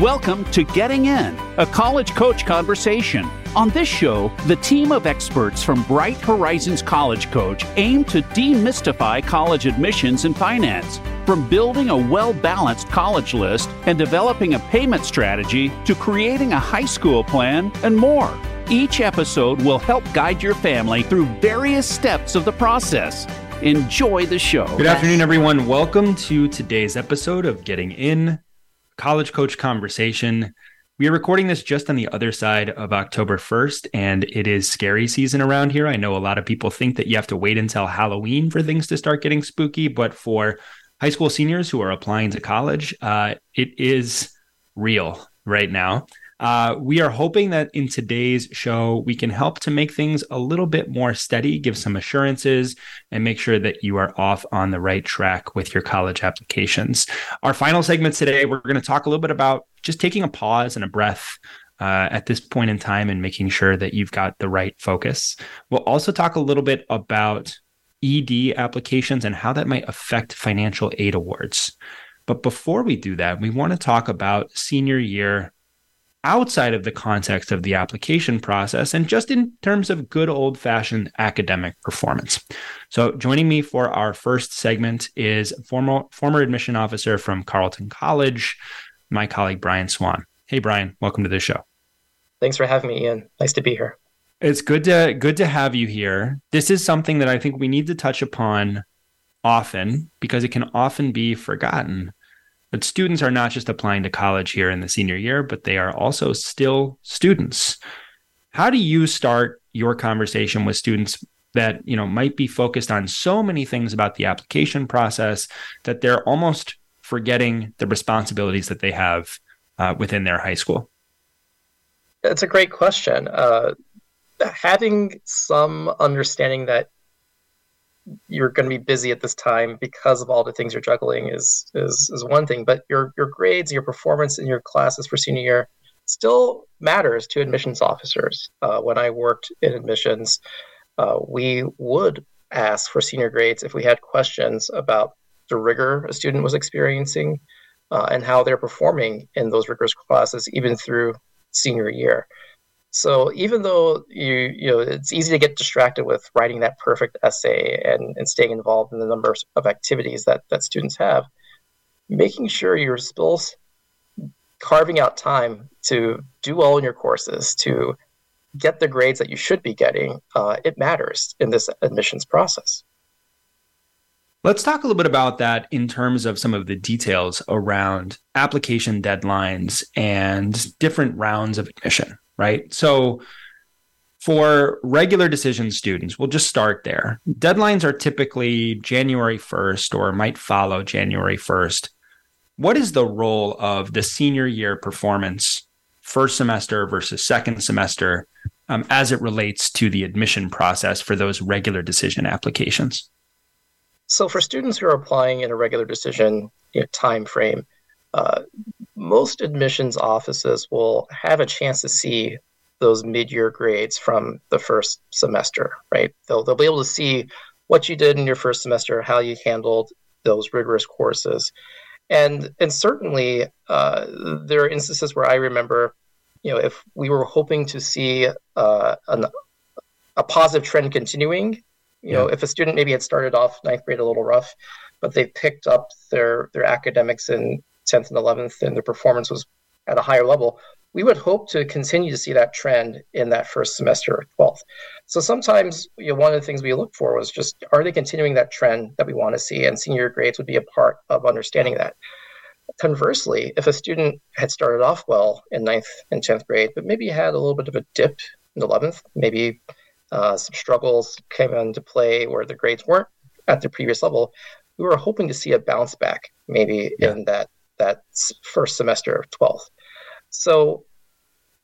Welcome to Getting In, a college coach conversation. On this show, the team of experts from Bright Horizons College Coach aim to demystify college admissions and finance. From building a well balanced college list and developing a payment strategy to creating a high school plan and more. Each episode will help guide your family through various steps of the process. Enjoy the show. Good afternoon, everyone. Welcome to today's episode of Getting In College Coach Conversation. We are recording this just on the other side of October 1st, and it is scary season around here. I know a lot of people think that you have to wait until Halloween for things to start getting spooky, but for high school seniors who are applying to college, uh, it is real right now. Uh, we are hoping that in today's show, we can help to make things a little bit more steady, give some assurances, and make sure that you are off on the right track with your college applications. Our final segment today, we're going to talk a little bit about just taking a pause and a breath. Uh, at this point in time, and making sure that you've got the right focus. We'll also talk a little bit about ED applications and how that might affect financial aid awards. But before we do that, we want to talk about senior year outside of the context of the application process and just in terms of good old fashioned academic performance. So, joining me for our first segment is former, former admission officer from Carleton College, my colleague Brian Swann. Hey, Brian, welcome to the show. Thanks for having me, Ian. Nice to be here. It's good to good to have you here. This is something that I think we need to touch upon often because it can often be forgotten. But students are not just applying to college here in the senior year, but they are also still students. How do you start your conversation with students that you know might be focused on so many things about the application process that they're almost forgetting the responsibilities that they have uh, within their high school? That's a great question. Uh, having some understanding that you're going to be busy at this time because of all the things you're juggling is is is one thing but your your grades your performance in your classes for senior year still matters to admissions officers. Uh, when i worked in admissions uh, we would ask for senior grades if we had questions about the rigor a student was experiencing uh, and how they're performing in those rigorous classes even through senior year so even though you you know it's easy to get distracted with writing that perfect essay and, and staying involved in the number of activities that that students have, making sure you're still carving out time to do well in your courses to get the grades that you should be getting, uh, it matters in this admissions process. Let's talk a little bit about that in terms of some of the details around application deadlines and different rounds of admission right? So for regular decision students, we'll just start there. Deadlines are typically January 1st or might follow January 1st. What is the role of the senior year performance, first semester versus second semester, um, as it relates to the admission process for those regular decision applications? So, for students who are applying in a regular decision you know, time frame, uh, most admissions offices will have a chance to see those mid-year grades from the first semester, right? They'll, they'll be able to see what you did in your first semester, how you handled those rigorous courses. And, and certainly uh, there are instances where I remember, you know, if we were hoping to see uh, an, a positive trend continuing, you yeah. know, if a student maybe had started off ninth grade a little rough, but they picked up their, their academics in 10th and 11th and their performance was at a higher level, we would hope to continue to see that trend in that first semester 12th. So sometimes you know, one of the things we look for was just are they continuing that trend that we want to see? And senior grades would be a part of understanding that. Conversely, if a student had started off well in ninth and 10th grade, but maybe had a little bit of a dip in 11th, maybe uh, some struggles came into play where the grades weren't at the previous level, we were hoping to see a bounce back maybe yeah. in that that first semester of 12th. So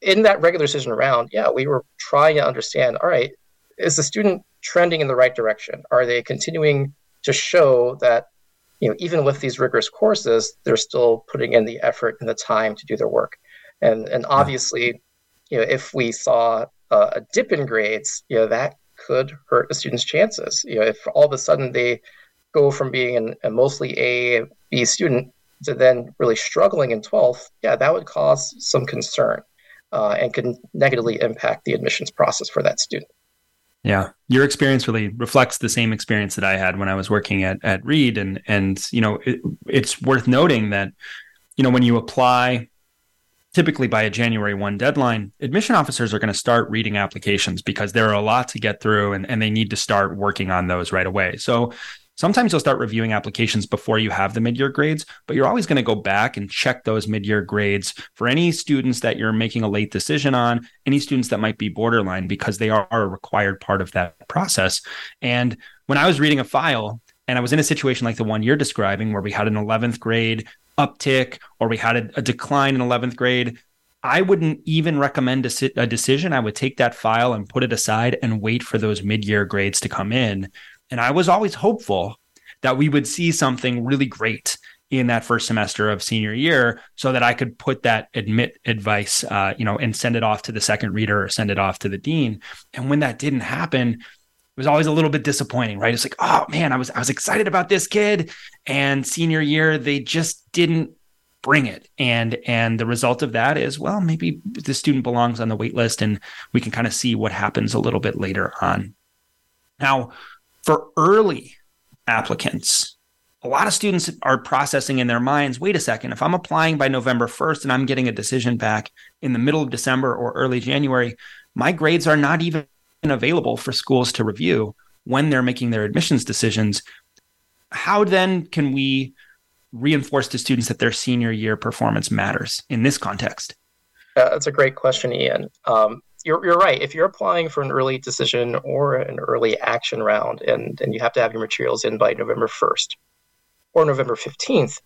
in that regular decision round, yeah, we were trying to understand, all right, is the student trending in the right direction? Are they continuing to show that, you know, even with these rigorous courses, they're still putting in the effort and the time to do their work? And and obviously, you know, if we saw uh, a dip in grades, you know, that could hurt a student's chances. You know, if all of a sudden they go from being an, a mostly A, B student to then really struggling in 12th, yeah, that would cause some concern uh, and can negatively impact the admissions process for that student. Yeah, your experience really reflects the same experience that I had when I was working at at Reed, and and you know it, it's worth noting that you know when you apply typically by a January 1 deadline, admission officers are going to start reading applications because there are a lot to get through and, and they need to start working on those right away. So sometimes you'll start reviewing applications before you have the mid-year grades, but you're always going to go back and check those mid-year grades for any students that you're making a late decision on, any students that might be borderline because they are a required part of that process. And when I was reading a file, and I was in a situation like the one you're describing where we had an 11th grade uptick or we had a, a decline in 11th grade, I wouldn't even recommend a, a, decision. I would take that file and put it aside and wait for those mid year grades to come in. And I was always hopeful that we would see something really great in that first semester of senior year so that I could put that admit advice, uh, you know, and send it off to the second reader or send it off to the dean. And when that didn't happen, it was always a little bit disappointing, right? It's like, oh man, I was I was excited about this kid, and senior year they just didn't bring it, and and the result of that is, well, maybe the student belongs on the wait list, and we can kind of see what happens a little bit later on. Now, for early applicants, a lot of students are processing in their minds, wait a second, if I'm applying by November 1st and I'm getting a decision back in the middle of December or early January, my grades are not even available for schools to review when they're making their admissions decisions. How then can we reinforce to students that their senior year performance matters in this context? Uh, that's a great question, Ian. Um, you're, you're right. If you're applying for an early decision or an early action round, and, and you have to have your materials in by November 1st or November 15th,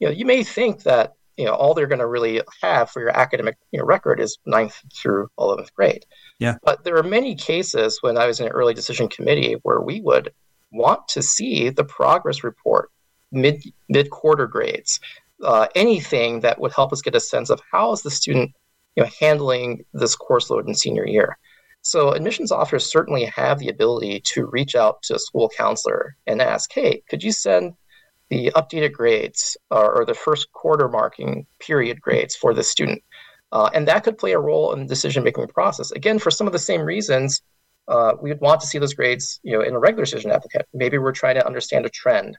you know, you may think that you know all they're going to really have for your academic you know, record is ninth through 11th grade. Yeah. But there are many cases when I was in an early decision committee where we would want to see the progress report, mid mid quarter grades, uh, anything that would help us get a sense of how is the student you know handling this course load in senior year. So admissions officers certainly have the ability to reach out to a school counselor and ask, hey, could you send the updated grades or, or the first quarter marking period grades for the student? Uh, and that could play a role in the decision making process. Again, for some of the same reasons, uh, we would want to see those grades you know, in a regular decision applicant. Maybe we're trying to understand a trend,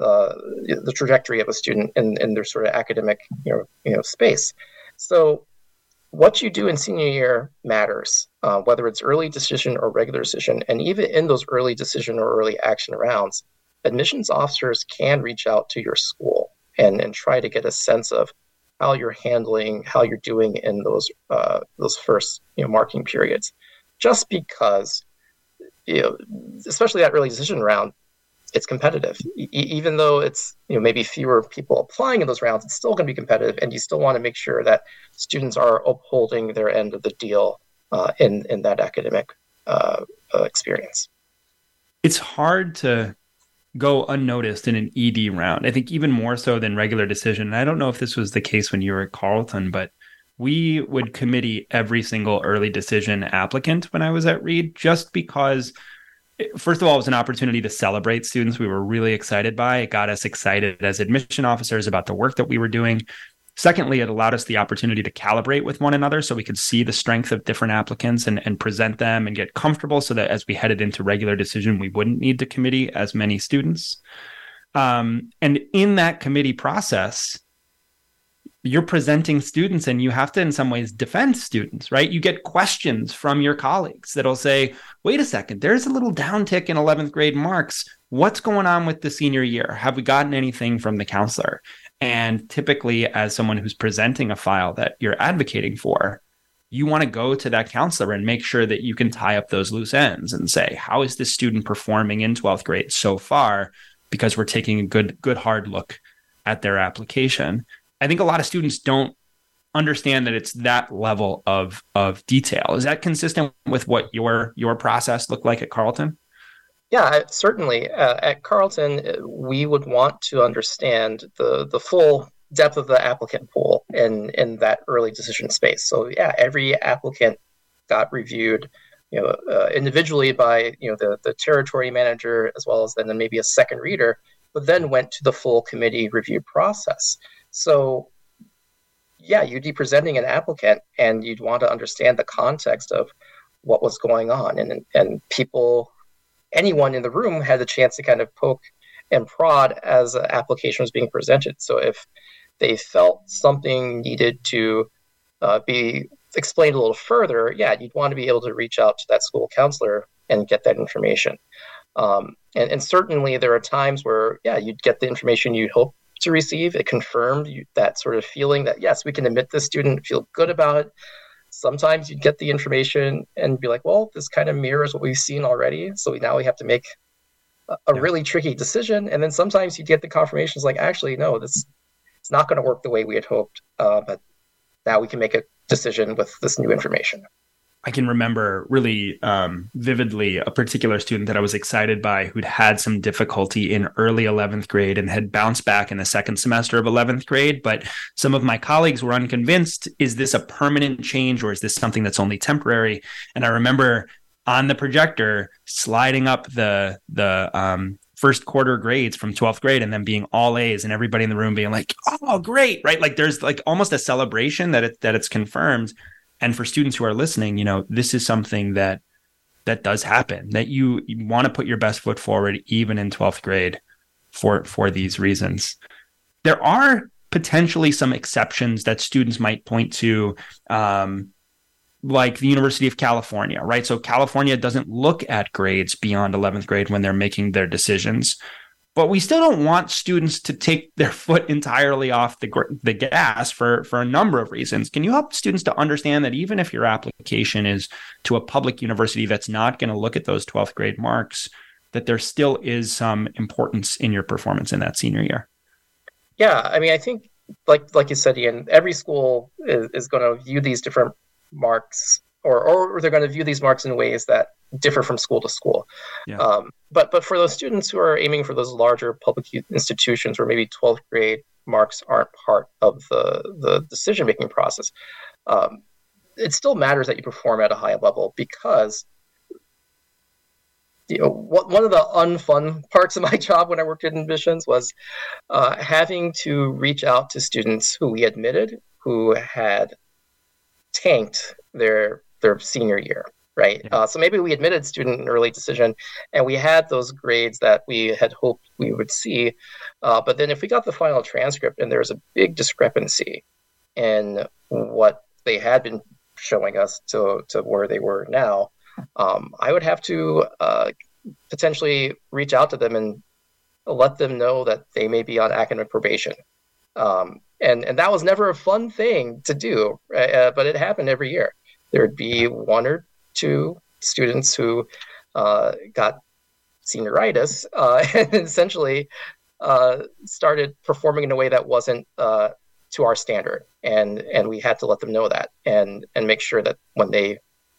uh, the trajectory of a student in, in their sort of academic you know, you know, space. So what you do in senior year matters, uh, whether it's early decision or regular decision. And even in those early decision or early action rounds, admissions officers can reach out to your school and, and try to get a sense of how you're handling, how you're doing in those uh, those first you know marking periods, just because you know, especially that early decision round, it's competitive. E- even though it's you know maybe fewer people applying in those rounds, it's still going to be competitive, and you still want to make sure that students are upholding their end of the deal uh, in in that academic uh, uh experience. It's hard to go unnoticed in an ED round. I think even more so than regular decision. And I don't know if this was the case when you were at Carleton, but we would committee every single early decision applicant when I was at Reed, just because, first of all, it was an opportunity to celebrate students we were really excited by. It got us excited as admission officers about the work that we were doing. Secondly, it allowed us the opportunity to calibrate with one another so we could see the strength of different applicants and, and present them and get comfortable so that as we headed into regular decision, we wouldn't need to committee as many students. Um, and in that committee process, you're presenting students and you have to in some ways defend students right you get questions from your colleagues that'll say wait a second there's a little downtick in 11th grade marks what's going on with the senior year have we gotten anything from the counselor and typically, as someone who's presenting a file that you're advocating for, you want to go to that counselor and make sure that you can tie up those loose ends and say, how is this student performing in 12th grade so far? Because we're taking a good, good hard look at their application. I think a lot of students don't understand that it's that level of of detail. Is that consistent with what your your process looked like at Carleton? Yeah, certainly. Uh, at Carleton, uh, we would want to understand the the full depth of the applicant pool in in that early decision space. So yeah, every applicant got reviewed, you know, uh, individually by you know the the territory manager as well as then maybe a second reader but then went to the full committee review process. So, yeah, you'd be presenting an applicant and you'd want to understand the context of what was going on. And, and people, anyone in the room had the chance to kind of poke and prod as an application was being presented. So if they felt something needed to uh, be explained a little further, yeah, you'd want to be able to reach out to that school counselor and get that information. Um, and, and, certainly there are times where, yeah, you'd get the information you'd hope to receive. It confirmed you, that sort of feeling that, yes, we can admit this student, feel good about it. Sometimes you'd get the information and be like, well, this kind of mirrors what we've seen already. So we, now we have to make a, a yeah. really tricky decision. And then sometimes you get the confirmations like, actually, no, this it's not going to work the way we had hoped. Uh, but now we can make a decision with this new information. I can remember really um, vividly a particular student that I was excited by who'd had some difficulty in early 11th grade and had bounced back in the second semester of 11th grade. But some of my colleagues were unconvinced is this a permanent change or is this something that's only temporary? And I remember on the projector sliding up the the um, first quarter grades from 12th grade and then being all A's and everybody in the room being like, "Oh, great!" Right? Like there's like almost a celebration that it that it's confirmed. And for students who are listening, you know, this is something that that does happen. That you, you want to put your best foot forward even in 12th grade for for these reasons. There are potentially some exceptions that students might point to um, like the University of California, right? So California doesn't look at grades beyond 11th grade when they're making their decisions. But we still don't want students to take their foot entirely off the, the gas for, for a number of reasons. Can you help students to understand that even if your application is to a public university that's not going to look at those 12th grade marks, that there still is some importance in your performance in that senior year? Yeah, I mean, I think like like you said, Ian, every school is, is going to view these different marks or, or they're going to view these marks in ways that differ from school to school. Yeah. Um, but but for those students who are aiming for those larger public institutions where maybe 12th grade marks aren't part of the, the decision making process, um, it still matters that you perform at a high level because you know, one of the unfun parts of my job when I worked in admissions was uh, having to reach out to students who we admitted who had tanked their their senior year right yeah. uh, so maybe we admitted student an early decision and we had those grades that we had hoped we would see uh, but then if we got the final transcript and there's a big discrepancy in what they had been showing us to, to where they were now um, i would have to uh, potentially reach out to them and let them know that they may be on academic probation um, and and that was never a fun thing to do, uh, but it happened every year. There would be one or two students who uh, got senioritis uh, and essentially uh, started performing in a way that wasn't uh, to our standard, and and we had to let them know that and and make sure that when they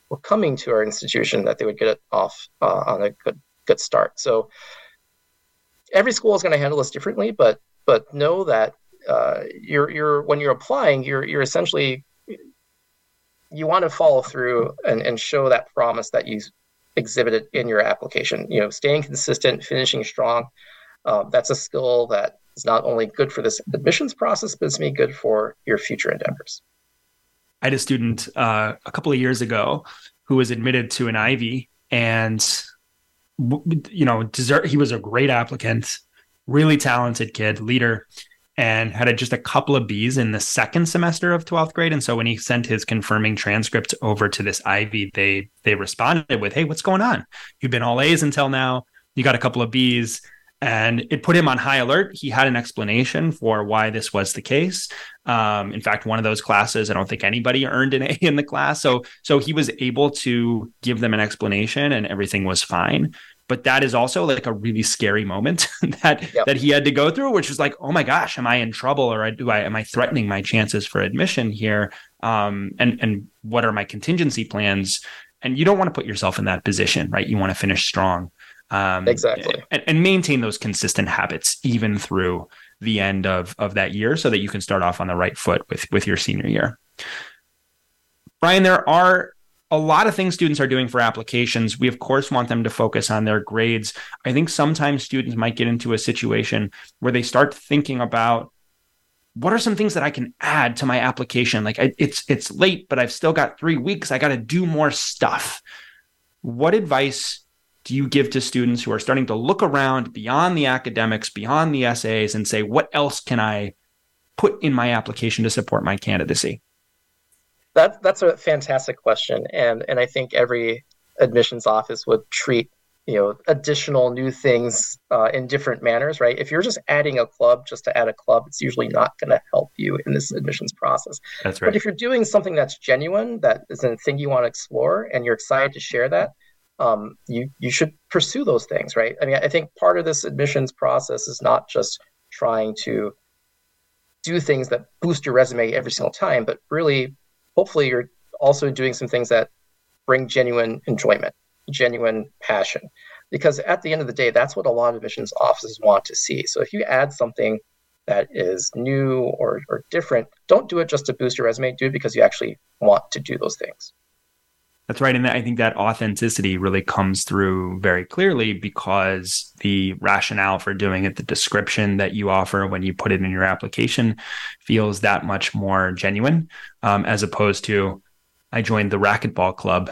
were coming to our institution that they would get it off uh, on a good good start. So every school is going to handle this differently, but but know that uh, you're you're when you're applying, you're you're essentially you want to follow through and, and show that promise that you exhibited in your application. You know, staying consistent, finishing strong. Uh, that's a skill that is not only good for this admissions process, but it's be good for your future endeavors. I had a student uh, a couple of years ago who was admitted to an Ivy, and you know, desert. He was a great applicant, really talented kid, leader and had a, just a couple of B's in the second semester of 12th grade. And so when he sent his confirming transcript over to this Ivy, they they responded with, Hey, what's going on? You've been all A's until now. You got a couple of B's. And it put him on high alert. He had an explanation for why this was the case. Um, in fact, one of those classes, I don't think anybody earned an A in the class. So, so he was able to give them an explanation, and everything was fine but that is also like a really scary moment that yep. that he had to go through which was like oh my gosh am i in trouble or do i am i threatening my chances for admission here? Um, and and what are my contingency plans? And you don't want to put yourself in that position right? You want to finish strong. Um, exactly. and, and maintain those consistent habits even through the end of of that year so that you can start off on the right foot with with your senior year. Brian there are a lot of things students are doing for applications. We, of course, want them to focus on their grades. I think sometimes students might get into a situation where they start thinking about what are some things that I can add to my application? Like it's it's late, but I've still got three weeks. I got to do more stuff. What advice do you give to students who are starting to look around beyond the academics, beyond the essays, and say, what else can I put in my application to support my candidacy? That, that's a fantastic question. And, and I think every admissions office would treat you know additional new things uh, in different manners right if you're just adding a club just to add a club it's usually not going to help you in this admissions process that's right but if you're doing something that's genuine that is a thing you want to explore and you're excited to share that um, you you should pursue those things, right? I mean, I think part of this admissions process is not just trying to do things that boost your resume every single time, but really, hopefully, you're also doing some things that bring genuine enjoyment, genuine passion. Because at the end of the day, that's what a lot of admissions offices want to see. So if you add something that is new or, or different, don't do it just to boost your resume. Do it because you actually want to do those things. That's right. And I think that authenticity really comes through very clearly because the rationale for doing it, the description that you offer when you put it in your application feels that much more genuine um, as opposed to, I joined the racquetball club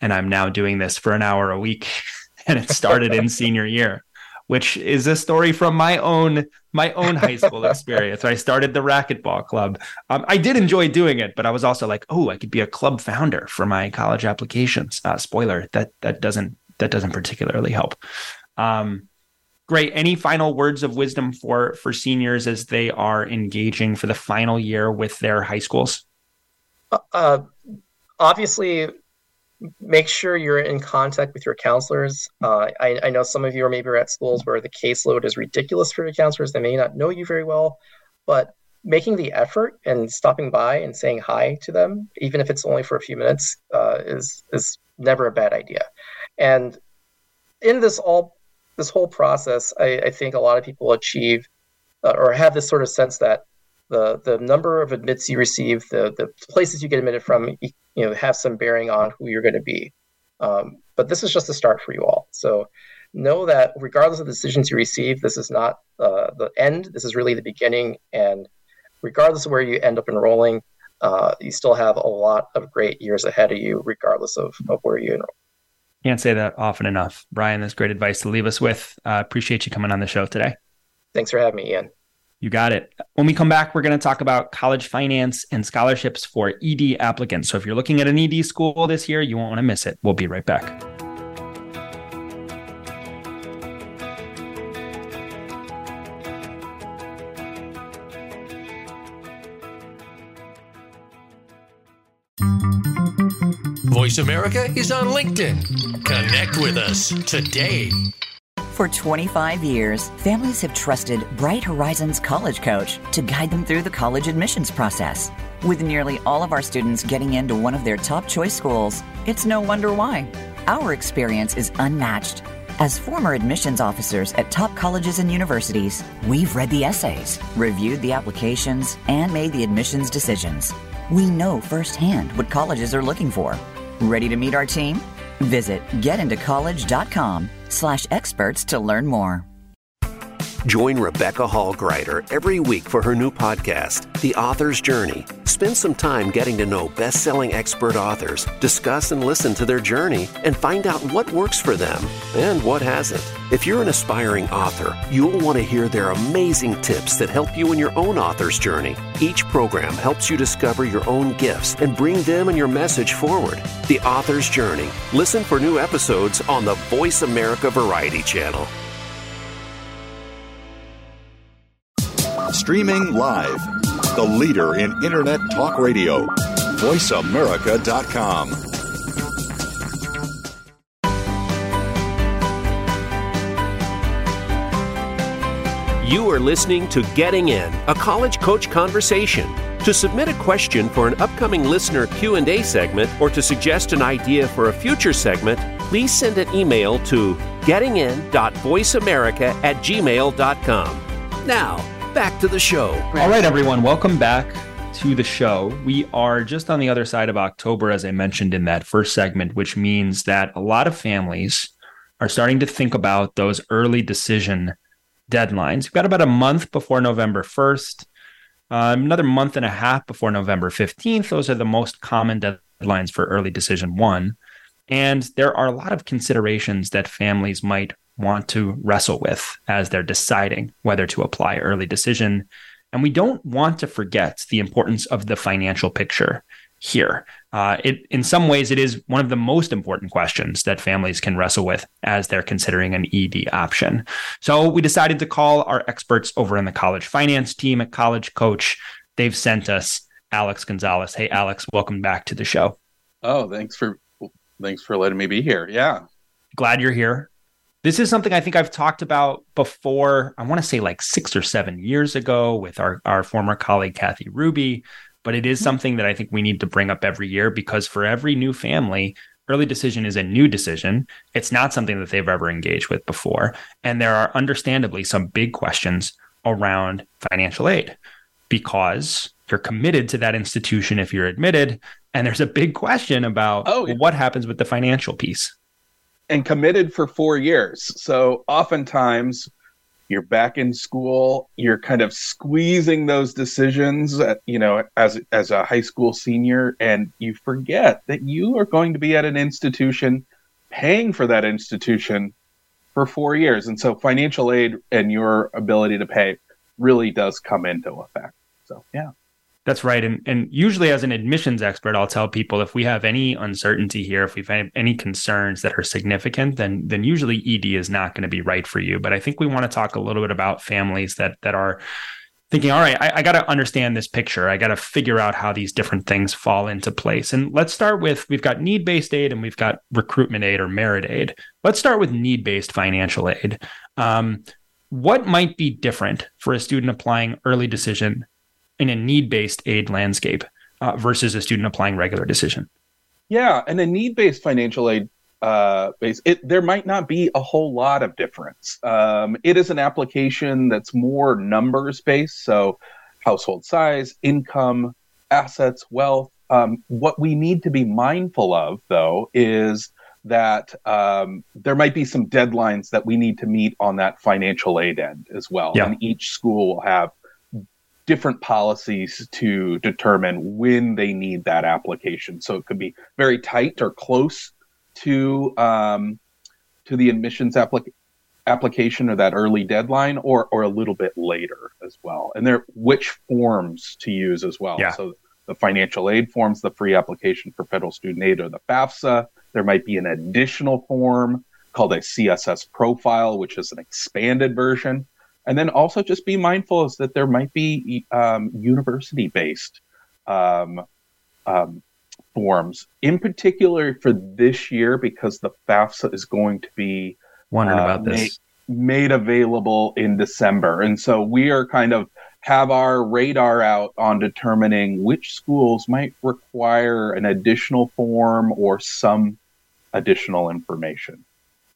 and I'm now doing this for an hour a week. and it started in senior year which is a story from my own my own high school experience. I started the racquetball club. Um, I did enjoy doing it, but I was also like, oh, I could be a club founder for my college applications. Uh, spoiler that that doesn't that doesn't particularly help. Um, great. Any final words of wisdom for for seniors as they are engaging for the final year with their high schools? Uh, uh obviously, make sure you're in contact with your counselors. Uh, I, I, know some of you are maybe at schools where the caseload is ridiculous for your counselors. They may not know you very well, but making the effort and stopping by and saying hi to them, even if it's only for a few minutes, uh, is is never a bad idea. And in this all this whole process, I, I think a lot of people achieve uh, or have this sort of sense that the the number of admits you receive, the the places you get admitted from, you, know, have some bearing on who you're going to be. Um, but this is just a start for you all. So know that regardless of the decisions you receive, this is not uh, the end. This is really the beginning. And regardless of where you end up enrolling, uh, you still have a lot of great years ahead of you, regardless of, of where you enroll. Can't say that often enough. Brian, that's great advice to leave us with. Uh, appreciate you coming on the show today. Thanks for having me, Ian. You got it. When we come back, we're going to talk about college finance and scholarships for ED applicants. So if you're looking at an ED school this year, you won't want to miss it. We'll be right back. Voice America is on LinkedIn. Connect with us today. For 25 years, families have trusted Bright Horizons College Coach to guide them through the college admissions process. With nearly all of our students getting into one of their top choice schools, it's no wonder why. Our experience is unmatched. As former admissions officers at top colleges and universities, we've read the essays, reviewed the applications, and made the admissions decisions. We know firsthand what colleges are looking for. Ready to meet our team? Visit getintocollege.com slash experts to learn more. Join Rebecca Hall Gruyter every week for her new podcast, The Author's Journey. Spend some time getting to know best selling expert authors, discuss and listen to their journey, and find out what works for them and what hasn't. If you're an aspiring author, you'll want to hear their amazing tips that help you in your own author's journey. Each program helps you discover your own gifts and bring them and your message forward. The Author's Journey. Listen for new episodes on the Voice America Variety Channel. Streaming live. The leader in Internet talk radio. VoiceAmerica.com. You are listening to Getting In, a college coach conversation. To submit a question for an upcoming listener Q&A segment or to suggest an idea for a future segment, please send an email to gettingin.voiceamerica at gmail.com. Now, back to the show. All right, everyone, welcome back to the show. We are just on the other side of October, as I mentioned in that first segment, which means that a lot of families are starting to think about those early decision deadlines. We've got about a month before November 1st, uh, another month and a half before November 15th. Those are the most common deadlines for early decision one. And there are a lot of considerations that families might want to wrestle with as they're deciding whether to apply early decision. And we don't want to forget the importance of the financial picture here. Uh, it, in some ways, it is one of the most important questions that families can wrestle with as they're considering an ED option. So we decided to call our experts over in the college finance team at College Coach. They've sent us Alex Gonzalez. Hey, Alex, welcome back to the show. Oh, thanks for thanks for letting me be here. Yeah, glad you're here. This is something I think I've talked about before. I want to say like six or seven years ago with our, our former colleague, Kathy Ruby. But it is mm-hmm. something that I think we need to bring up every year because for every new family, early decision is a new decision. It's not something that they've ever engaged with before. And there are understandably some big questions around financial aid because you're committed to that institution if you're admitted. And there's a big question about oh, yeah. well, what happens with the financial piece and committed for four years. So oftentimes you're back in school, you're kind of squeezing those decisions, at, you know, as as a high school senior, and you forget that you are going to be at an institution, paying for that institution for four years, and so financial aid and your ability to pay really does come into effect. So yeah. That's right. And and usually as an admissions expert, I'll tell people if we have any uncertainty here, if we've had any concerns that are significant, then then usually ED is not going to be right for you. But I think we want to talk a little bit about families that that are thinking, all right, I, I got to understand this picture. I got to figure out how these different things fall into place. And let's start with we've got need based aid and we've got recruitment aid or merit aid. Let's start with need based financial aid. Um, what might be different for a student applying early decision in a need-based aid landscape uh, versus a student applying regular decision. Yeah, and a need-based financial aid uh, base, it, there might not be a whole lot of difference. Um, it is an application that's more numbers based, so household size, income, assets, wealth. Um, what we need to be mindful of, though, is that um, there might be some deadlines that we need to meet on that financial aid end as well. Yeah. And each school will have different policies to determine when they need that application. So it could be very tight or close to um, to the admissions applic- application or that early deadline, or or a little bit later as well. And there, which forms to use as well. Yeah. So the financial aid forms, the free application for federal student aid, or the FAFSA. There might be an additional form called a CSS profile, which is an expanded version and then also just be mindful is that there might be um, university based um, um, forms in particular for this year because the FAFSA is going to be wondering uh, about this made, made available in December, and so we are kind of have our radar out on determining which schools might require an additional form or some additional information.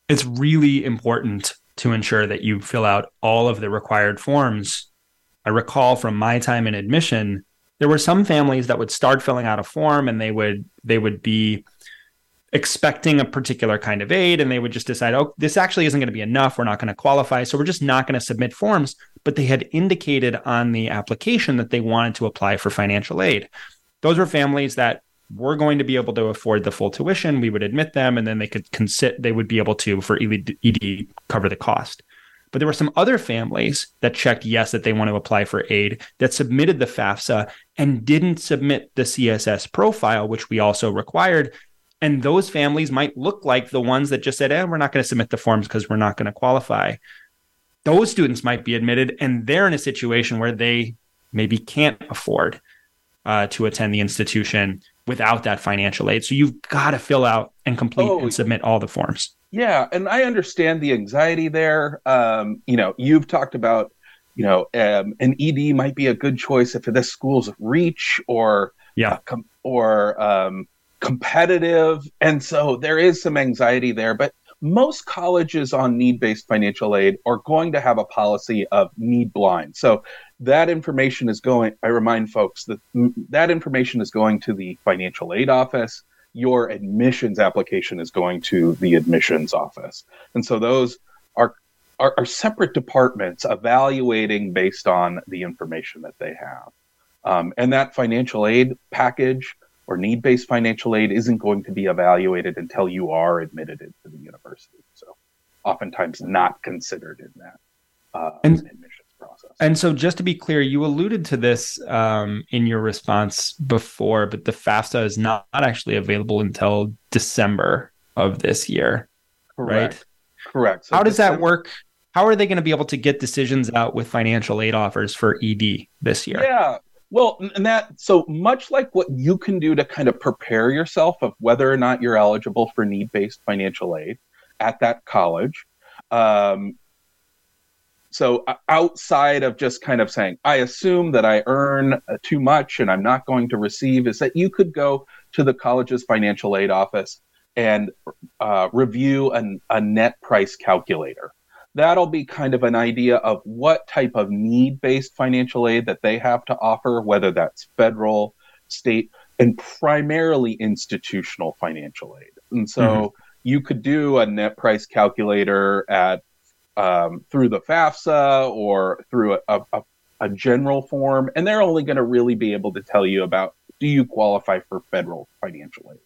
It's really important to ensure that you fill out all of the required forms. I recall from my time in admission, there were some families that would start filling out a form and they would they would be expecting a particular kind of aid and they would just decide, oh, this actually isn't going to be enough. We're not going to qualify. So we're just not going to submit forms. But they had indicated on the application that they wanted to apply for financial aid. Those were families that were going to be able to afford the full tuition, we would admit them, and then they could consider they would be able to for ED cover the cost. But there were some other families that checked yes that they want to apply for aid that submitted the FAFSA and didn't submit the CSS profile, which we also required. And those families might look like the ones that just said, eh, we're not going to submit the forms because we're not going to qualify. Those students might be admitted, and they're in a situation where they maybe can't afford uh, to attend the institution without that financial aid. So you've got to fill out and complete oh, and submit all the forms. Yeah, and I understand the anxiety there. Um, you know, you've talked about, you know, um, an ED might be a good choice if this school's reach or yeah, uh, com- or um, competitive, and so there is some anxiety there. But most colleges on need based financial aid are going to have a policy of need blind. So that information is going, I remind folks that that information is going to the financial aid office. Your admissions application is going to the admissions office. And so those are, are, are separate departments evaluating based on the information that they have. Um, and that financial aid package or need based financial aid isn't going to be evaluated until you are admitted into the university. So, oftentimes not considered in that uh, and, admissions process. And so, just to be clear, you alluded to this um, in your response before, but the FAFSA is not, not actually available until December of this year. Correct. Right? Correct. So How does December- that work? How are they going to be able to get decisions out with financial aid offers for ED this year? Yeah, well, and that so much like what you can do to kind of prepare yourself of whether or not you're eligible for need-based financial aid at that college. Um, so outside of just kind of saying, I assume that I earn uh, too much and I'm not going to receive, is that you could go to the college's financial aid office and uh, review an, a net price calculator that'll be kind of an idea of what type of need based financial aid that they have to offer, whether that's federal, state, and primarily institutional financial aid. And so mm-hmm. you could do a net price calculator at um, through the FAFSA or through a, a, a general form, and they're only going to really be able to tell you about do you qualify for federal financial aid.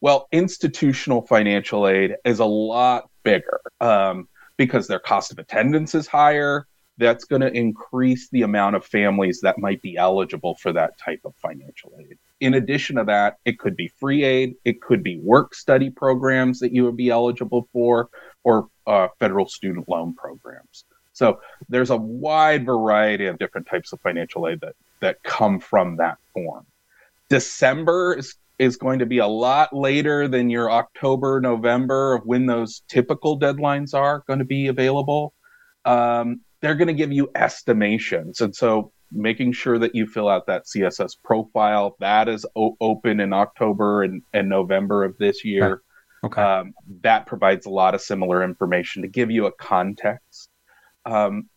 Well, institutional financial aid is a lot bigger. Um, because their cost of attendance is higher. That's going to increase the amount of families that might be eligible for that type of financial aid. In addition to that, it could be free aid, it could be work study programs that you would be eligible for, or uh, federal student loan programs. So there's a wide variety of different types of financial aid that, that come from that form. December is is going to be a lot later than your October, November of when those typical deadlines are going to be available. Um, they're going to give you estimations. And so making sure that you fill out that CSS profile, that is o- open in October and, and November of this year. Okay. Um, that provides a lot of similar information to give you a context. Um,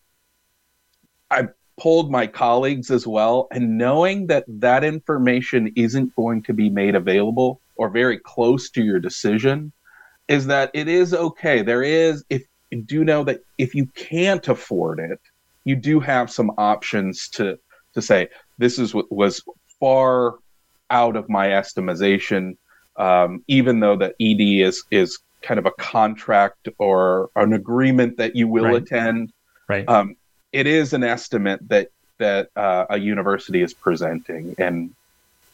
I polled my colleagues as well, and knowing that that information isn't going to be made available or very close to your decision, is that it is okay. There is, if you do know that if you can't afford it, you do have some options to to say this is what was far out of my estimation. Um, even though the ED is is kind of a contract or an agreement that you will right. attend. Right. Um, it is an estimate that that uh, a university is presenting, and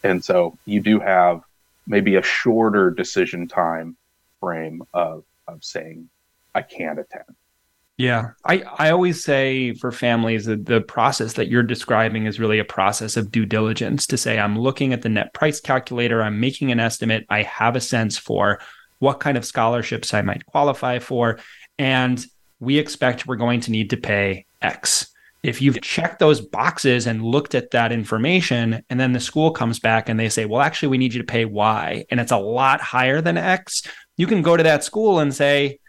and so you do have maybe a shorter decision time frame of of saying I can't attend. Yeah, I, I always say for families that the process that you're describing is really a process of due diligence to say, I'm looking at the net price calculator, I'm making an estimate, I have a sense for what kind of scholarships I might qualify for. And we expect we're going to need to pay X. If you've checked those boxes and looked at that information, and then the school comes back and they say, well, actually, we need you to pay Y, and it's a lot higher than X, you can go to that school and say,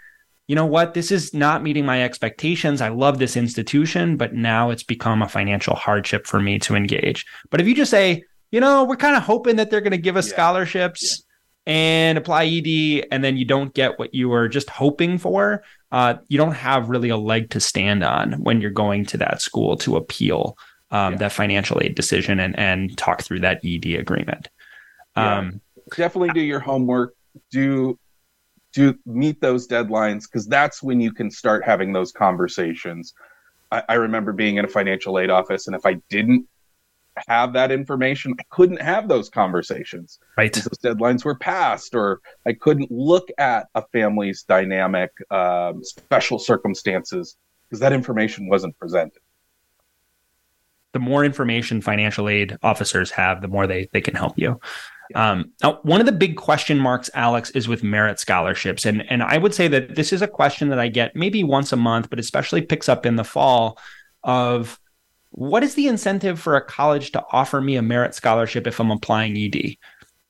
you know what, this is not meeting my expectations. I love this institution, but now it's become a financial hardship for me to engage. But if you just say, you know, we're kind of hoping that they're going to give us yeah. scholarships yeah. And apply ED, and then you don't get what you were just hoping for, uh, you don't have really a leg to stand on when you're going to that school to appeal um, yeah. that financial aid decision and and talk through that ED agreement. Um, Definitely do your homework. Do do meet those deadlines because that's when you can start having those conversations. I, I remember being in a financial aid office, and if I didn't have that information, I couldn't have those conversations. Right. Those deadlines were passed, or I couldn't look at a family's dynamic, um, special circumstances, because that information wasn't presented. The more information financial aid officers have, the more they, they can help you. Um, now, one of the big question marks, Alex, is with merit scholarships. And, and I would say that this is a question that I get maybe once a month, but especially picks up in the fall of what is the incentive for a college to offer me a merit scholarship if I'm applying ED?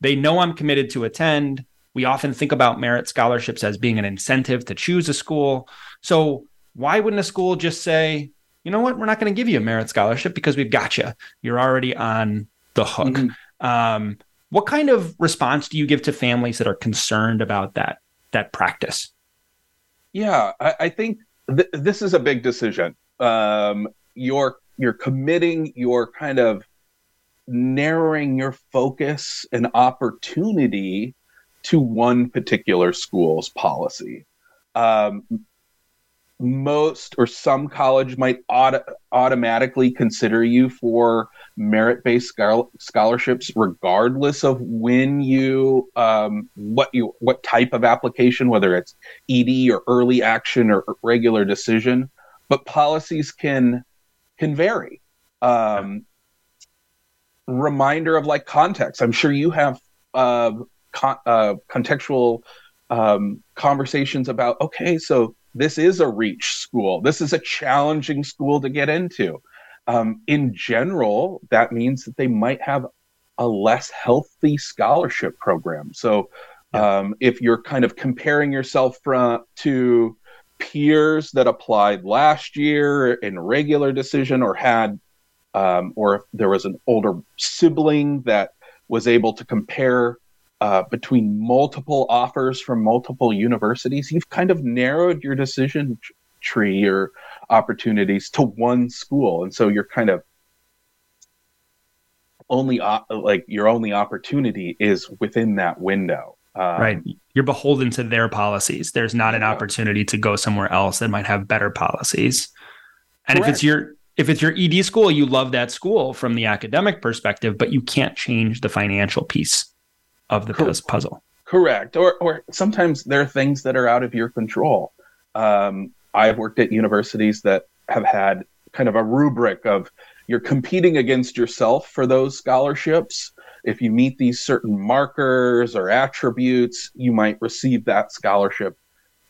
They know I'm committed to attend. We often think about merit scholarships as being an incentive to choose a school. So, why wouldn't a school just say, you know what, we're not going to give you a merit scholarship because we've got you. You're already on the hook. Mm-hmm. Um, what kind of response do you give to families that are concerned about that that practice? Yeah, I, I think th- this is a big decision. Um, you're you're committing, you're kind of narrowing your focus and opportunity to one particular school's policy. Um, most or some college might auto- automatically consider you for merit-based scholarships regardless of when you um, what you what type of application whether it's ed or early action or regular decision but policies can can vary um, reminder of like context i'm sure you have uh, con- uh, contextual um, conversations about okay so this is a reach school. This is a challenging school to get into. Um, in general, that means that they might have a less healthy scholarship program. So, um, if you're kind of comparing yourself from to peers that applied last year in regular decision or had, um, or if there was an older sibling that was able to compare uh, between multiple offers from multiple universities, you've kind of narrowed your decision tree or opportunities to one school, and so you're kind of only op- like your only opportunity is within that window. Um, right, you're beholden to their policies. There's not an opportunity to go somewhere else that might have better policies. And Correct. if it's your if it's your ED school, you love that school from the academic perspective, but you can't change the financial piece of the puzzle. Correct. Or, or sometimes there are things that are out of your control. Um, I've worked at universities that have had kind of a rubric of you're competing against yourself for those scholarships. If you meet these certain markers or attributes, you might receive that scholarship.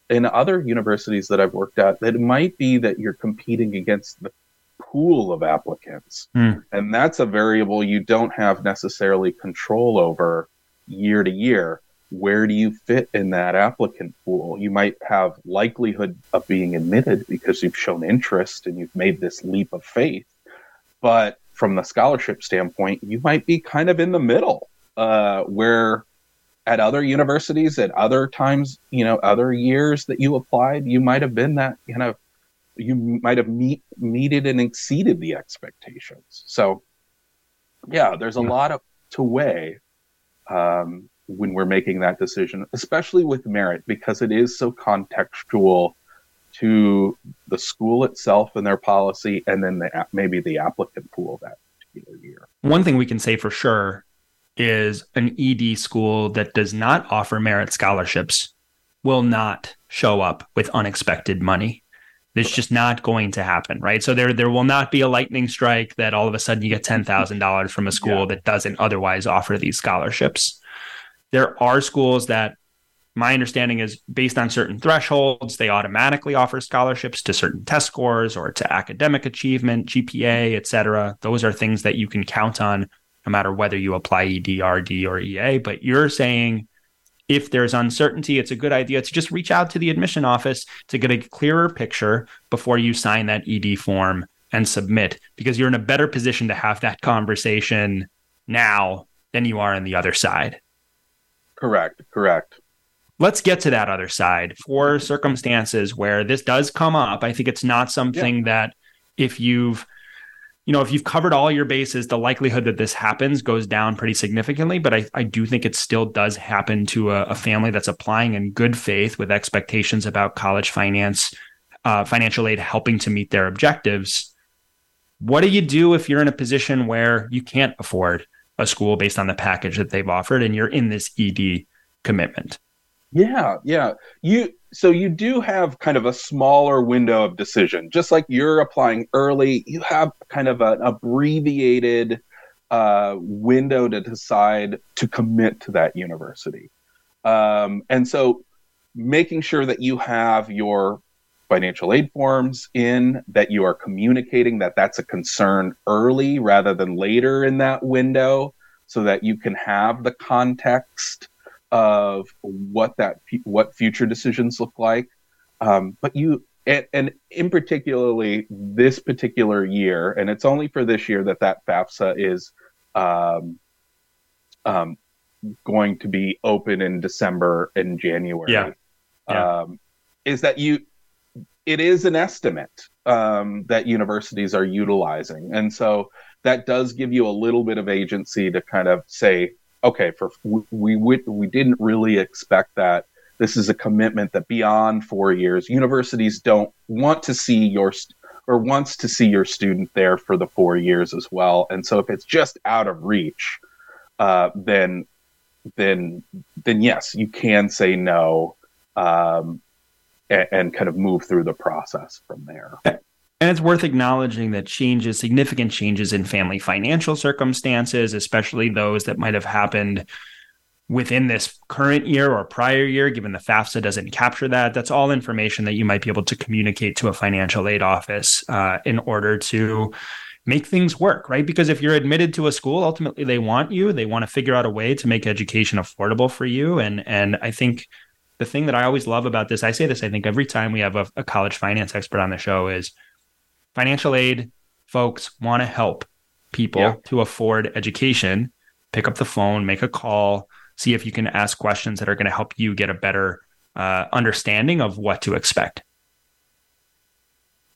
In other universities that I've worked at, it might be that you're competing against the pool of applicants. Mm. And that's a variable you don't have necessarily control over year to year, where do you fit in that applicant pool? You might have likelihood of being admitted because you've shown interest and you've made this leap of faith. But from the scholarship standpoint, you might be kind of in the middle, uh, where at other universities, at other times, you know, other years that you applied, you might have been that kind of, you might have meet meted and exceeded the expectations. So, yeah, there's a lot of to weigh um, when we're making that decision, especially with merit, because it is so contextual to the school itself and their policy, and then the, maybe the applicant pool that particular year. One thing we can say for sure is an ED school that does not offer merit scholarships will not show up with unexpected money. It's just not going to happen, right? So there there will not be a lightning strike that all of a sudden you get ten thousand dollars from a school yeah. that doesn't otherwise offer these scholarships. There are schools that my understanding is based on certain thresholds, they automatically offer scholarships to certain test scores or to academic achievement, GPA, et cetera. Those are things that you can count on no matter whether you apply ED, RD, or EA. But you're saying if there's uncertainty, it's a good idea to just reach out to the admission office to get a clearer picture before you sign that ED form and submit, because you're in a better position to have that conversation now than you are on the other side. Correct. Correct. Let's get to that other side for circumstances where this does come up. I think it's not something yeah. that if you've you know, if you've covered all your bases, the likelihood that this happens goes down pretty significantly. But I, I do think it still does happen to a, a family that's applying in good faith with expectations about college finance, uh, financial aid helping to meet their objectives. What do you do if you're in a position where you can't afford a school based on the package that they've offered and you're in this ED commitment? Yeah, yeah. You so you do have kind of a smaller window of decision. Just like you're applying early, you have kind of an abbreviated uh, window to decide to commit to that university. Um, and so making sure that you have your financial aid forms in, that you are communicating that that's a concern early rather than later in that window, so that you can have the context of what that what future decisions look like. Um, but you and, and, in particularly this particular year, and it's only for this year that that FAFSA is um, um, going to be open in December and January. Yeah. yeah. Um, is that you? It is an estimate um, that universities are utilizing, and so that does give you a little bit of agency to kind of say, okay, for we we we didn't really expect that. This is a commitment that beyond four years, universities don't want to see your st- or wants to see your student there for the four years as well. And so, if it's just out of reach, uh, then then then yes, you can say no um, and, and kind of move through the process from there. And it's worth acknowledging that changes, significant changes in family financial circumstances, especially those that might have happened within this current year or prior year, given the FAFSA doesn't capture that. That's all information that you might be able to communicate to a financial aid office uh, in order to make things work, right? Because if you're admitted to a school, ultimately they want you. They want to figure out a way to make education affordable for you. And and I think the thing that I always love about this, I say this, I think every time we have a, a college finance expert on the show is financial aid folks want to help people yeah. to afford education. Pick up the phone, make a call, see if you can ask questions that are going to help you get a better uh, understanding of what to expect.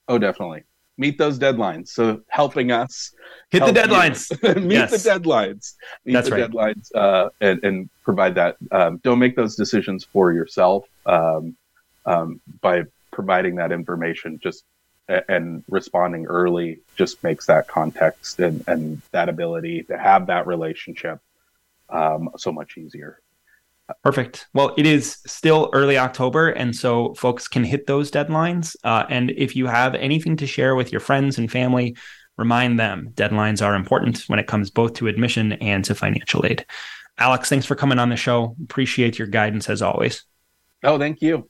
Oh, definitely. Meet those deadlines. So helping us hit the deadlines. meet yes. the deadlines. Meet That's the right. deadlines uh, and, and, provide that. Um, don't make those decisions for yourself um, um, by providing that information. Just and responding early just makes that context and, and that ability to have that relationship um, so much easier. Perfect. Well, it is still early October, and so folks can hit those deadlines. Uh, and if you have anything to share with your friends and family, remind them deadlines are important when it comes both to admission and to financial aid. Alex, thanks for coming on the show. Appreciate your guidance as always. Oh, thank you.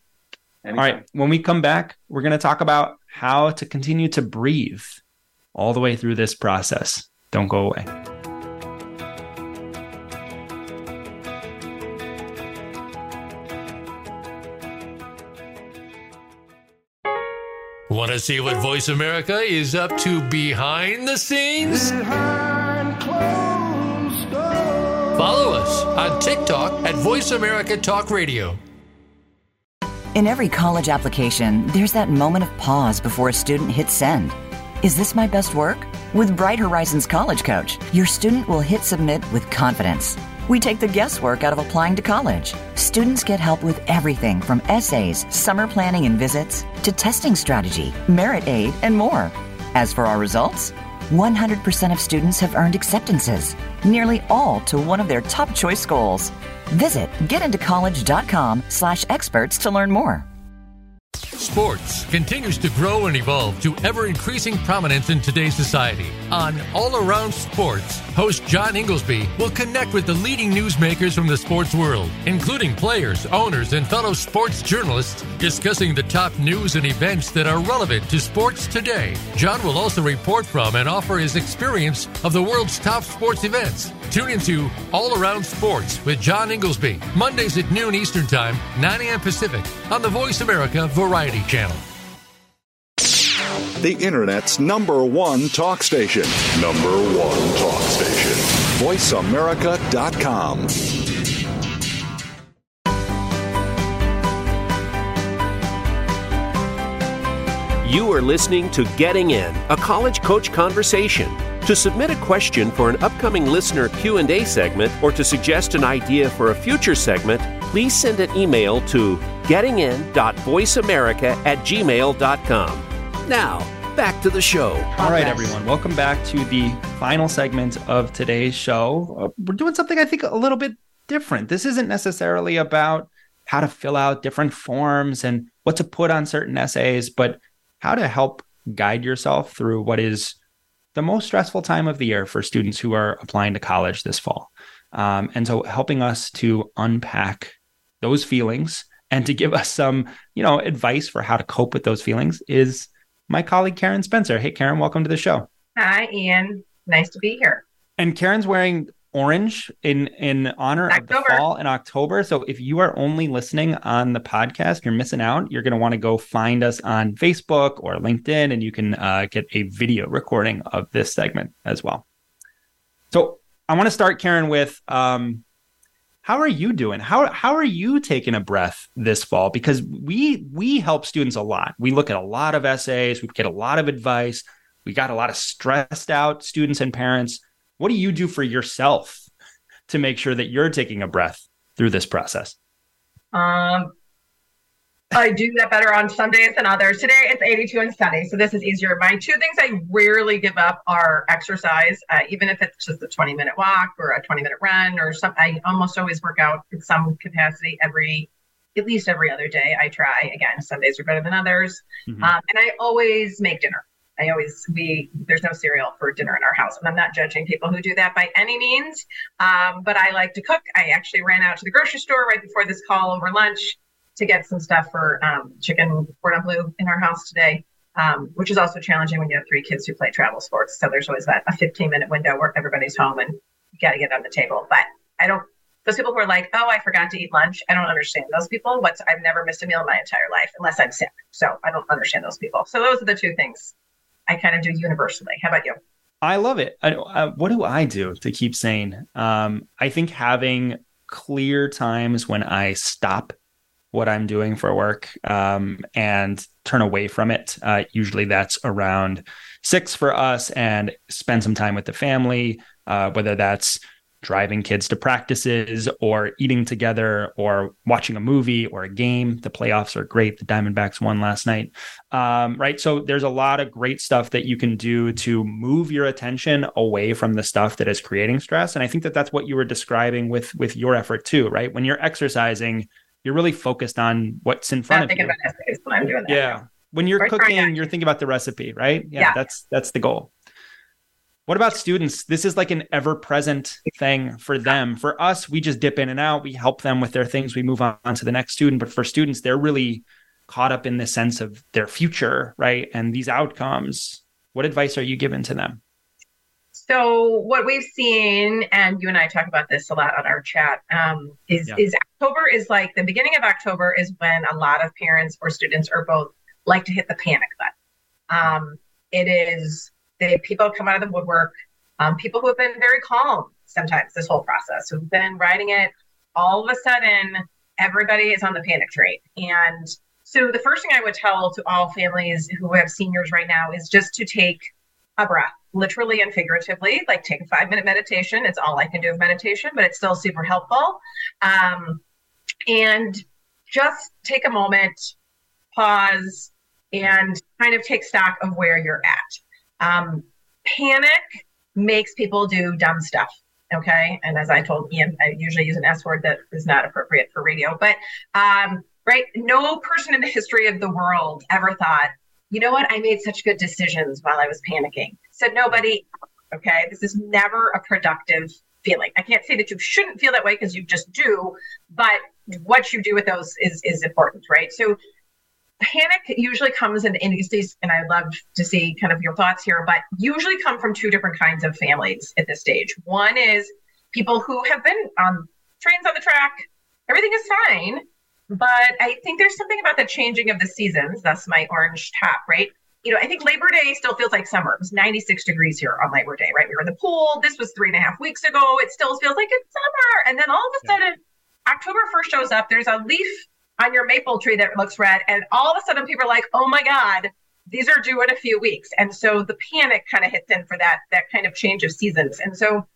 Anytime. All right. When we come back, we're going to talk about how to continue to breathe all the way through this process. Don't go away. Want to see what Voice America is up to behind the scenes? Behind Follow us on TikTok at Voice America Talk Radio. In every college application, there's that moment of pause before a student hits send. Is this my best work? With Bright Horizons College Coach, your student will hit submit with confidence. We take the guesswork out of applying to college. Students get help with everything from essays, summer planning and visits, to testing strategy, merit aid, and more. As for our results, 100% of students have earned acceptances, nearly all to one of their top choice schools. Visit getintocollege.com slash experts to learn more. Sports continues to grow and evolve to ever increasing prominence in today's society. On All Around Sports, host John Inglesby will connect with the leading newsmakers from the sports world, including players, owners, and fellow sports journalists, discussing the top news and events that are relevant to sports today. John will also report from and offer his experience of the world's top sports events. Tune into All Around Sports with John Inglesby, Mondays at noon Eastern Time, 9 a.m. Pacific, on the Voice America Variety Channel. The Internet's number one talk station. Number one talk station. VoiceAmerica.com. You are listening to Getting In, a college coach conversation. To submit a question for an upcoming listener Q&A segment or to suggest an idea for a future segment, please send an email to gettingin.voiceamerica at gmail.com. Now, back to the show. All right, everyone. Welcome back to the final segment of today's show. Uh, we're doing something I think a little bit different. This isn't necessarily about how to fill out different forms and what to put on certain essays, but how to help guide yourself through what is the most stressful time of the year for students who are applying to college this fall. Um, and so helping us to unpack those feelings and to give us some, you know, advice for how to cope with those feelings is my colleague Karen Spencer. Hey Karen, welcome to the show. Hi Ian. Nice to be here. And Karen's wearing orange in in honor October. of the fall in October. So if you are only listening on the podcast, you're missing out. You're going to want to go find us on Facebook or LinkedIn, and you can uh, get a video recording of this segment as well. So I want to start, Karen, with um, how are you doing? How how are you taking a breath this fall? Because we we help students a lot. We look at a lot of essays. We get a lot of advice. We got a lot of stressed out students and parents what do you do for yourself to make sure that you're taking a breath through this process? Um, I do that better on some days than others. Today it's 82 and sunny, so this is easier. My two things I rarely give up are exercise, uh, even if it's just a 20 minute walk or a 20 minute run or something. I almost always work out in some capacity every, at least every other day. I try. Again, some days are better than others. Mm-hmm. Um, and I always make dinner. I always we there's no cereal for dinner in our house, and I'm not judging people who do that by any means. Um, but I like to cook. I actually ran out to the grocery store right before this call over lunch to get some stuff for um, chicken cordon bleu in our house today, um, which is also challenging when you have three kids who play travel sports. So there's always that a 15 minute window where everybody's home and you got to get on the table. But I don't. Those people who are like, "Oh, I forgot to eat lunch," I don't understand those people. What's I've never missed a meal in my entire life unless I'm sick, so I don't understand those people. So those are the two things I kind of do universally. How about you? I love it. I, what do I do to keep sane? Um, I think having clear times when I stop what I'm doing for work um, and turn away from it. Uh, usually that's around six for us and spend some time with the family, uh, whether that's driving kids to practices or eating together or watching a movie or a game. The playoffs are great. The Diamondbacks won last night. Um, right. So there's a lot of great stuff that you can do to move your attention away from the stuff that is creating stress. And I think that that's what you were describing with with your effort too, right? When you're exercising, you're really focused on what's in front of you. yeah. When you're cooking, you're thinking about the recipe, right? Yeah, yeah. That's that's the goal. What about students? This is like an ever present thing for them. For us, we just dip in and out. We help them with their things. We move on to the next student. But for students, they're really caught up in the sense of their future, right? And these outcomes. What advice are you giving to them? So what we've seen, and you and I talk about this a lot on our chat, um, is yeah. is October is like the beginning of October is when a lot of parents or students or both like to hit the panic button. Um, it is the people come out of the woodwork, um, people who have been very calm sometimes this whole process, who've been riding it. All of a sudden, everybody is on the panic train. And so the first thing I would tell to all families who have seniors right now is just to take a breath, literally and figuratively. Like take a five minute meditation. It's all I can do of meditation, but it's still super helpful. Um, and just take a moment, pause, and kind of take stock of where you're at. Um, panic makes people do dumb stuff. Okay. And as I told Ian, I usually use an S word that is not appropriate for radio, but um, right. No person in the history of the world ever thought, you know what? I made such good decisions while I was panicking. Said nobody. Okay. This is never a productive feeling. I can't say that you shouldn't feel that way because you just do, but what you do with those is is important, right? So panic usually comes in, in these, and I'd love to see kind of your thoughts here, but usually come from two different kinds of families at this stage. One is people who have been on trains on the track, everything is fine, but I think there's something about the changing of the seasons. That's my orange top, right? You know, I think Labor Day still feels like summer. It was 96 degrees here on Labor Day, right? We were in the pool. This was three and a half weeks ago. It still feels like it's summer. And then all of a sudden, October 1st shows up. There's a leaf on your maple tree that looks red. And all of a sudden people are like, oh my God, these are due in a few weeks. And so the panic kind of hits in for that, that kind of change of seasons. And so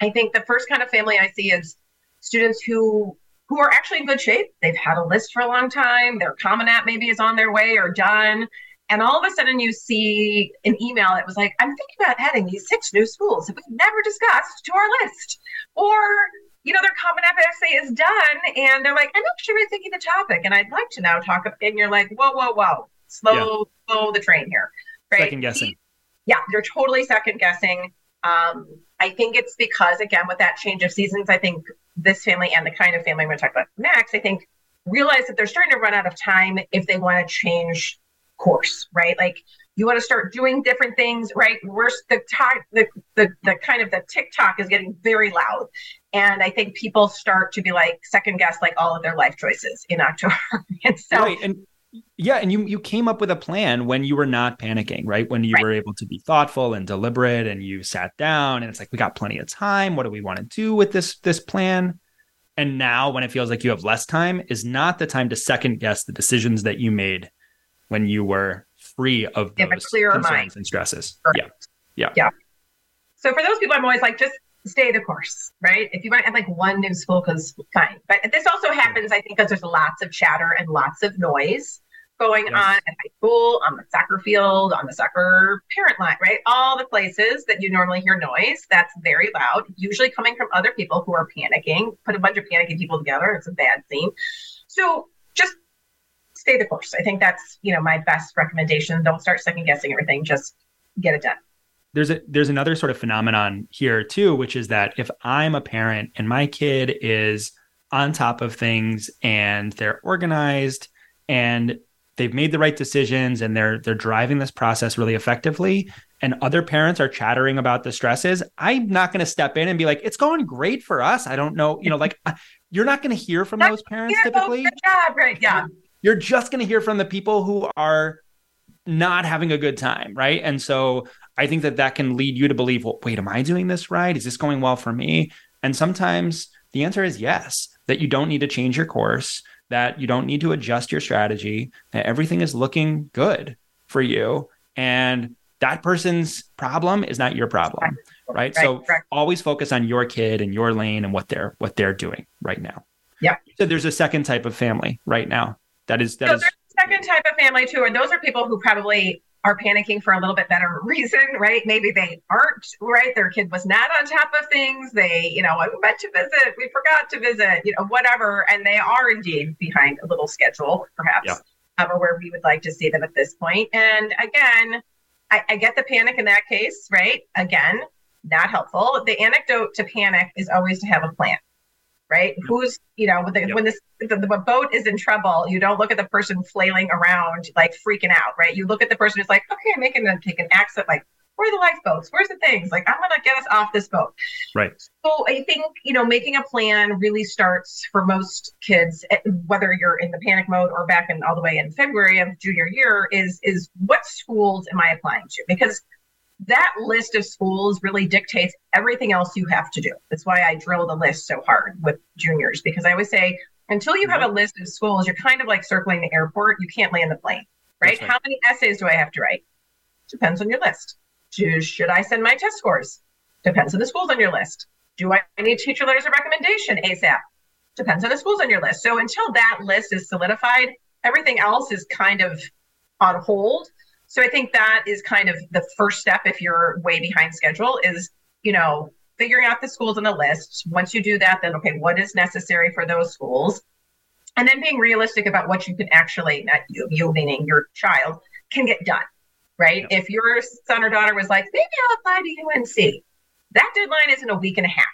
I think the first kind of family I see is students who who are actually in good shape. They've had a list for a long time. Their Common App maybe is on their way or done. And all of a sudden you see an email that was like, I'm thinking about adding these six new schools that we've never discussed to our list. Or you know, their Common App essay is done, and they're like, I'm actually rethinking the topic, and I'd like to now talk. About, and you're like, whoa, whoa, whoa, slow, yeah. slow the train here, right? Second guessing. Yeah, you're totally second guessing. Um, I think it's because again, with that change of seasons, I think this family and the kind of family I'm going to talk about next, I think realize that they're starting to run out of time if they want to change course, right? Like You want to start doing different things, right? We're the time, the, the the kind of the tick-tock is getting very loud, and I think people start to be like second guess like all of their life choices in October. and so, right. and yeah, and you you came up with a plan when you were not panicking, right? When you right. were able to be thoughtful and deliberate, and you sat down, and it's like we got plenty of time. What do we want to do with this this plan? And now, when it feels like you have less time, is not the time to second guess the decisions that you made when you were free of those concerns mind. and stresses. Yeah, yeah, yeah. So for those people, I'm always like, just stay the course, right? If you want to have like one new school, because fine. But this also happens, I think, because there's lots of chatter and lots of noise going yes. on at high school, on the soccer field, on the soccer parent line, right? All the places that you normally hear noise that's very loud, usually coming from other people who are panicking. Put a bunch of panicking people together, it's a bad scene. So just stay the course. I think that's, you know, my best recommendation. Don't start second guessing everything, just get it done there's a there's another sort of phenomenon here too, which is that if I'm a parent and my kid is on top of things and they're organized and they've made the right decisions and they're they're driving this process really effectively and other parents are chattering about the stresses i'm not going to step in and be like it's going great for us. I don't know you know like you're not going to hear from those parents typically. job, right yeah you're just going to hear from the people who are not having a good time right and so i think that that can lead you to believe well wait am i doing this right is this going well for me and sometimes the answer is yes that you don't need to change your course that you don't need to adjust your strategy, that everything is looking good for you. And that person's problem is not your problem. Right. right? so right. always focus on your kid and your lane and what they're what they're doing right now. Yeah. So there's a second type of family right now. That is that so is, second type of family too, and those are people who probably are panicking for a little bit better reason, right? Maybe they aren't, right? Their kid was not on top of things. They, you know, we meant to visit, we forgot to visit, you know, whatever. And they are indeed behind a little schedule, perhaps, yeah. um, or where we would like to see them at this point. And again, I, I get the panic in that case, right? Again, not helpful. The antidote to panic is always to have a plan right? Yep. Who's, you know, when the, yep. when this the, the, boat is in trouble, you don't look at the person flailing around like freaking out, right? You look at the person who's like, okay, I'm making them take an exit, like, where are the lifeboats? Where's the things? Like, I'm gonna get us off this boat. Right. So I think you know, making a plan really starts for most kids, eh, whether you're in the panic mode or back in all the way in February of junior year, is is what schools am I applying to? Because that list of schools really dictates everything else you have to do. That's why I drill the list so hard with juniors because I always say until you have a mm-hmm. list of schools, you're kind of like circling the airport. You can't land the plane, right? right. How many essays do I have to write? Depends on your list. Should I send my test scores? Depends on the schools on your list. Do I need teacher letters of recommendation ASAP? Depends on the schools on your list. So until that list is solidified, everything else is kind of on hold so I think that is kind of the first step if you're way behind schedule is, you know, figuring out the schools on the list. Once you do that, then okay, what is necessary for those schools? And then being realistic about what you can actually, not you, you meaning your child, can get done. Right. Yep. If your son or daughter was like, maybe I'll apply to UNC, that deadline is in a week and a half.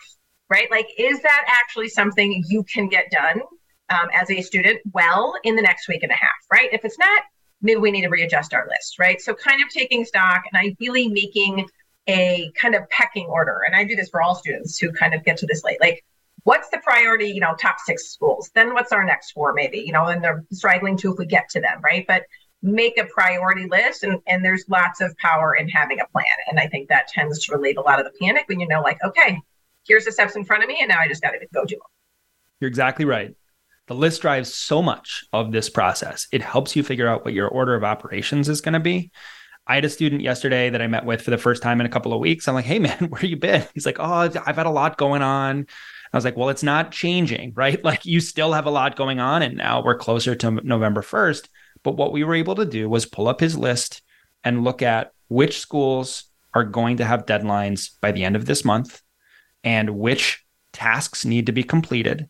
Right. Like, is that actually something you can get done um, as a student well in the next week and a half? Right. If it's not, maybe we need to readjust our list, right? So kind of taking stock and ideally making a kind of pecking order. And I do this for all students who kind of get to this late. Like, what's the priority, you know, top six schools? Then what's our next four, maybe, you know, and they're straggling to if we get to them, right? But make a priority list and, and there's lots of power in having a plan. And I think that tends to relieve a lot of the panic when you know, like, okay, here's the steps in front of me, and now I just got to go do them. You're exactly right. The list drives so much of this process. It helps you figure out what your order of operations is going to be. I had a student yesterday that I met with for the first time in a couple of weeks. I'm like, hey, man, where you been? He's like, oh, I've had a lot going on. I was like, well, it's not changing, right? Like you still have a lot going on. And now we're closer to November 1st. But what we were able to do was pull up his list and look at which schools are going to have deadlines by the end of this month and which tasks need to be completed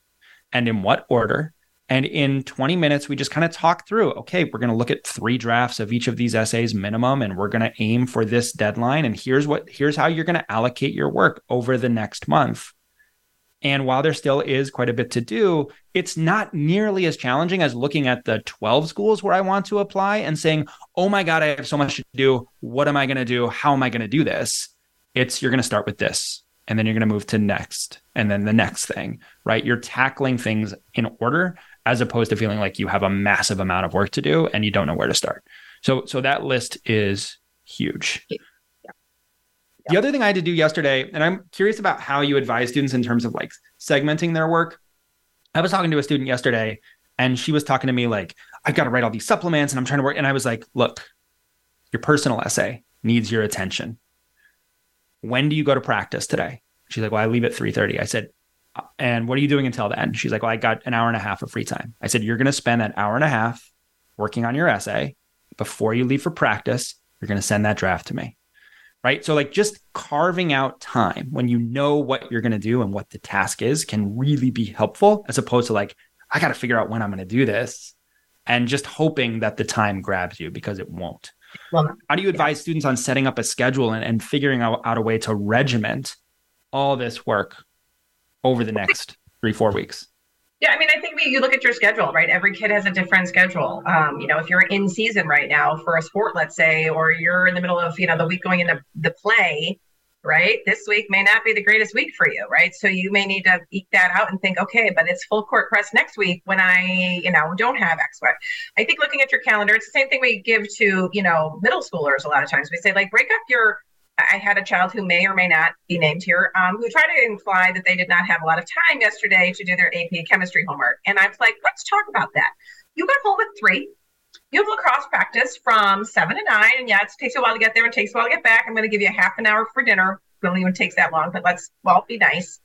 and in what order. And in 20 minutes, we just kind of talk through okay, we're going to look at three drafts of each of these essays minimum, and we're going to aim for this deadline. And here's what, here's how you're going to allocate your work over the next month. And while there still is quite a bit to do, it's not nearly as challenging as looking at the 12 schools where I want to apply and saying, oh my God, I have so much to do. What am I going to do? How am I going to do this? It's you're going to start with this and then you're going to move to next and then the next thing, right? You're tackling things in order as opposed to feeling like you have a massive amount of work to do and you don't know where to start. So so that list is huge. Yeah. The other thing I had to do yesterday, and I'm curious about how you advise students in terms of like segmenting their work. I was talking to a student yesterday and she was talking to me like, I've got to write all these supplements and I'm trying to work. And I was like, look, your personal essay needs your attention. When do you go to practice today? She's like, well, I leave at 3.30. I said, uh, and what are you doing until then? She's like, well, I got an hour and a half of free time. I said, you're going to spend that hour and a half working on your essay. Before you leave for practice, you're going to send that draft to me right? So, like, just carving out time when you know what you're going to do and what the task is can really be helpful, as opposed to like, I got to figure out when I'm going to do this and just hoping that the time grabs you because it won't. Well, How do you advise yeah. students on setting up a schedule and, and figuring out, out a way to regiment all this work over the next three, four weeks? Yeah, I mean, I think we, you look at your schedule, right? Every kid has a different schedule. Um, you know, if you're in season right now for a sport, let's say, or you're in the middle of, you know, the week going into the play, right? This week may not be the greatest week for you, right? So you may need to eke that out and think, okay, but it's full court press next week when I, you know, don't have X, Y. I think looking at your calendar, it's the same thing we give to, you know, middle schoolers a lot of times. We say, like, break up your I had a child who may or may not be named here, um, who tried to imply that they did not have a lot of time yesterday to do their AP chemistry homework. And I was like, let's talk about that. You got home at three. You have lacrosse practice from seven to nine. And yeah, it takes a while to get there. It takes a while to get back. I'm going to give you a half an hour for dinner. It only even takes that long, but let's, well, be nice.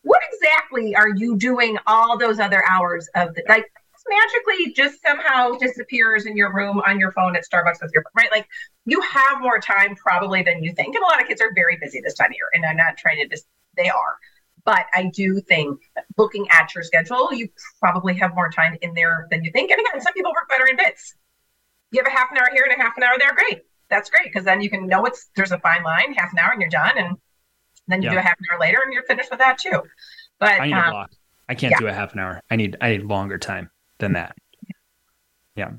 What exactly are you doing all those other hours of the, like, magically just somehow disappears in your room on your phone at Starbucks with your right. Like you have more time probably than you think, and a lot of kids are very busy this time of year. And I'm not trying to just they are, but I do think looking at your schedule, you probably have more time in there than you think. And again, some people work better in bits. You have a half an hour here and a half an hour there. Great, that's great because then you can know it's there's a fine line, half an hour and you're done, and then you yeah. do a half an hour later and you're finished with that too. But I need um, a block. I can't yeah. do a half an hour. I need I need longer time than that. Yeah.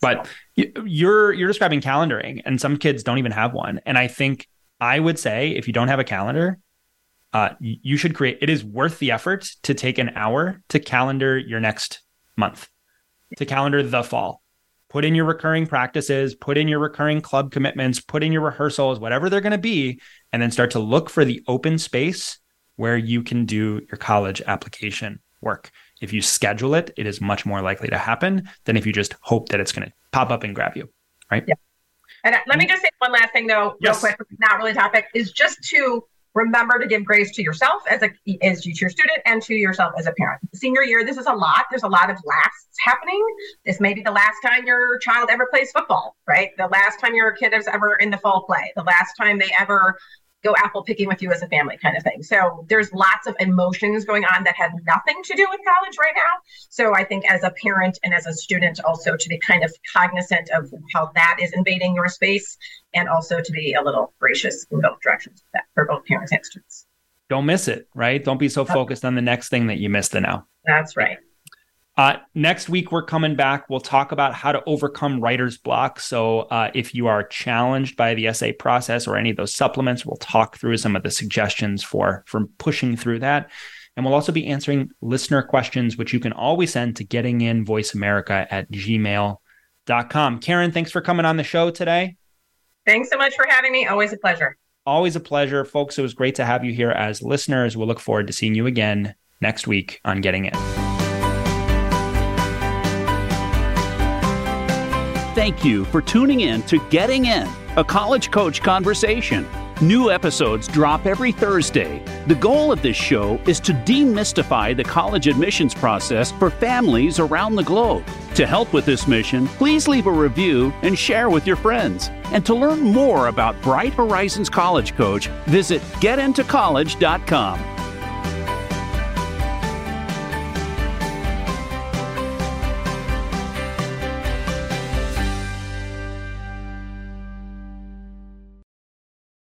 But you're you're describing calendaring and some kids don't even have one. And I think I would say if you don't have a calendar, uh, you should create it is worth the effort to take an hour to calendar your next month, to calendar the fall. Put in your recurring practices, put in your recurring club commitments, put in your rehearsals, whatever they're going to be, and then start to look for the open space where you can do your college application work. If you schedule it, it is much more likely to happen than if you just hope that it's going to pop up and grab you. Right. Yeah. And uh, let me just say one last thing though, yes. real quick, not really topic, is just to remember to give grace to yourself as a as to your student and to yourself as a parent. Senior year, this is a lot. There's a lot of lasts happening. This may be the last time your child ever plays football, right? The last time your kid is ever in the fall play, the last time they ever go apple picking with you as a family kind of thing. So there's lots of emotions going on that have nothing to do with college right now. So I think as a parent and as a student also to be kind of cognizant of how that is invading your space and also to be a little gracious in both directions that for both parents and students. Don't miss it, right? Don't be so focused on the next thing that you missed the now. That's right. Uh, next week, we're coming back. We'll talk about how to overcome writer's block. So, uh, if you are challenged by the essay process or any of those supplements, we'll talk through some of the suggestions for, for pushing through that. And we'll also be answering listener questions, which you can always send to getting in voice America at gmail.com. Karen, thanks for coming on the show today. Thanks so much for having me. Always a pleasure. Always a pleasure. Folks, it was great to have you here as listeners. We'll look forward to seeing you again next week on Getting In. Thank you for tuning in to Getting In, a college coach conversation. New episodes drop every Thursday. The goal of this show is to demystify the college admissions process for families around the globe. To help with this mission, please leave a review and share with your friends. And to learn more about Bright Horizons College Coach, visit getintocollege.com.